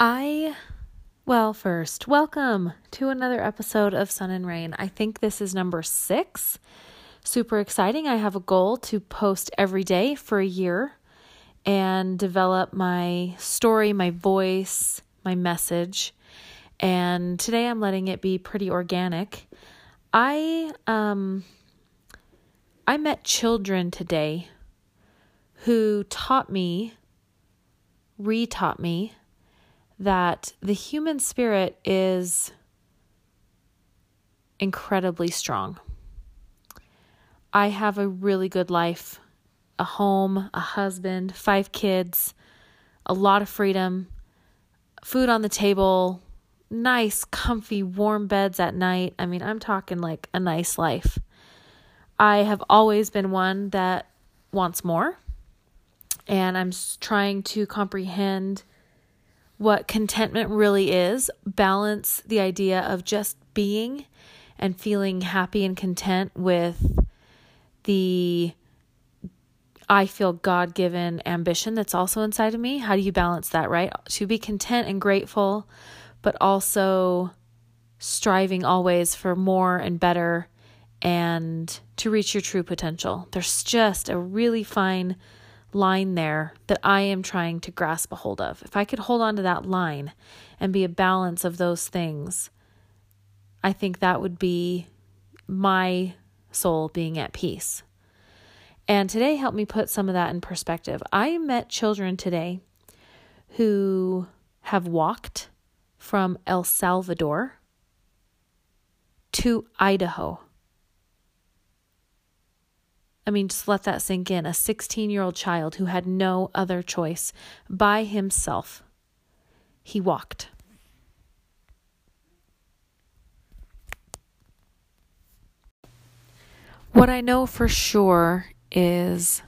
I, well, first, welcome to another episode of Sun and Rain. I think this is number six. Super exciting. I have a goal to post every day for a year and develop my story, my voice, my message. And today I'm letting it be pretty organic. I um I met children today who taught me, re-taught me that the human spirit is incredibly strong. I have a really good life a home, a husband, five kids, a lot of freedom, food on the table, nice, comfy, warm beds at night. I mean, I'm talking like a nice life. I have always been one that wants more, and I'm trying to comprehend what contentment really is, balance the idea of just being and feeling happy and content with the I feel God given ambition that's also inside of me. How do you balance that, right? To be content and grateful, but also striving always for more and better and to reach your true potential. There's just a really fine line there that I am trying to grasp a hold of. If I could hold on to that line and be a balance of those things, I think that would be my soul being at peace. And today helped me put some of that in perspective. I met children today who have walked from El Salvador to Idaho I mean, just let that sink in. A 16 year old child who had no other choice by himself. He walked. What I know for sure is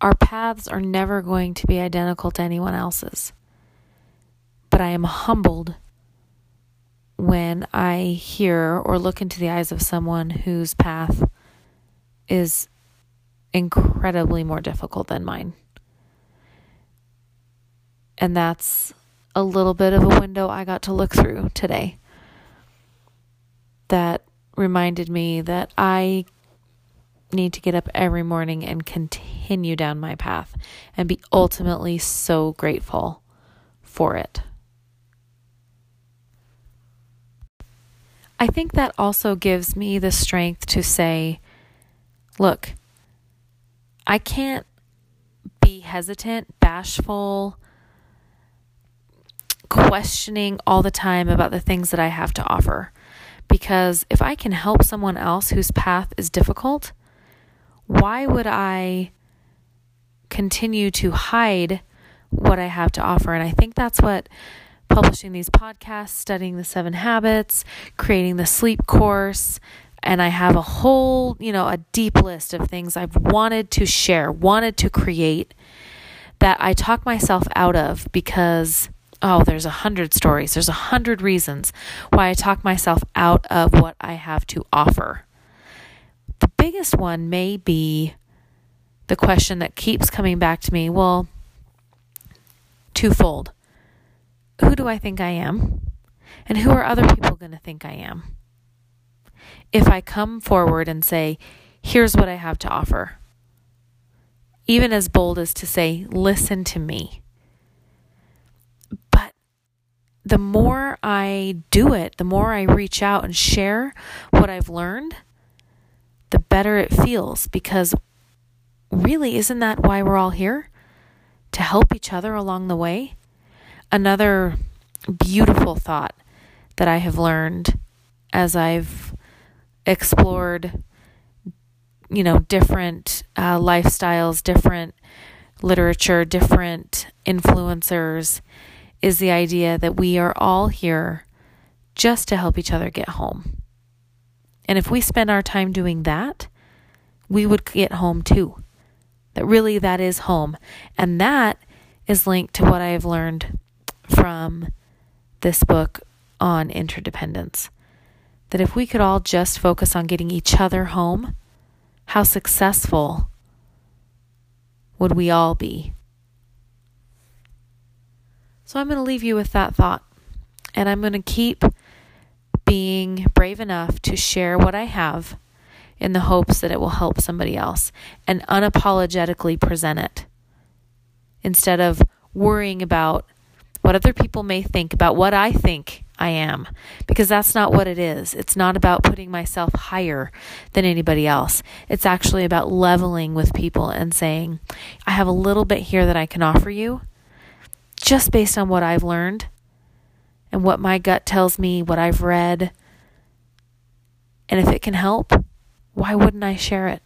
our paths are never going to be identical to anyone else's. But I am humbled when I hear or look into the eyes of someone whose path is incredibly more difficult than mine. And that's a little bit of a window I got to look through today that reminded me that I need to get up every morning and continue down my path and be ultimately so grateful for it. I think that also gives me the strength to say, Look, I can't be hesitant, bashful, questioning all the time about the things that I have to offer. Because if I can help someone else whose path is difficult, why would I continue to hide what I have to offer? And I think that's what publishing these podcasts, studying the seven habits, creating the sleep course, and I have a whole, you know, a deep list of things I've wanted to share, wanted to create that I talk myself out of because oh, there's a hundred stories, there's a hundred reasons why I talk myself out of what I have to offer. The biggest one may be the question that keeps coming back to me well, twofold. Who do I think I am? And who are other people going to think I am? If I come forward and say, here's what I have to offer, even as bold as to say, listen to me. But the more I do it, the more I reach out and share what I've learned, the better it feels because really, isn't that why we're all here? To help each other along the way? Another beautiful thought that I have learned as I've explored, you know, different uh, lifestyles, different literature, different influencers, is the idea that we are all here just to help each other get home. And if we spend our time doing that, we would get home too. That really that is home. And that is linked to what I have learned from this book on interdependence that if we could all just focus on getting each other home, how successful would we all be? So I'm going to leave you with that thought. And I'm going to keep being brave enough to share what I have in the hopes that it will help somebody else and unapologetically present it instead of worrying about what other people may think about what I think I am, because that's not what it is. It's not about putting myself higher than anybody else. It's actually about leveling with people and saying, I have a little bit here that I can offer you just based on what I've learned and what my gut tells me, what I've read. And if it can help, why wouldn't I share it?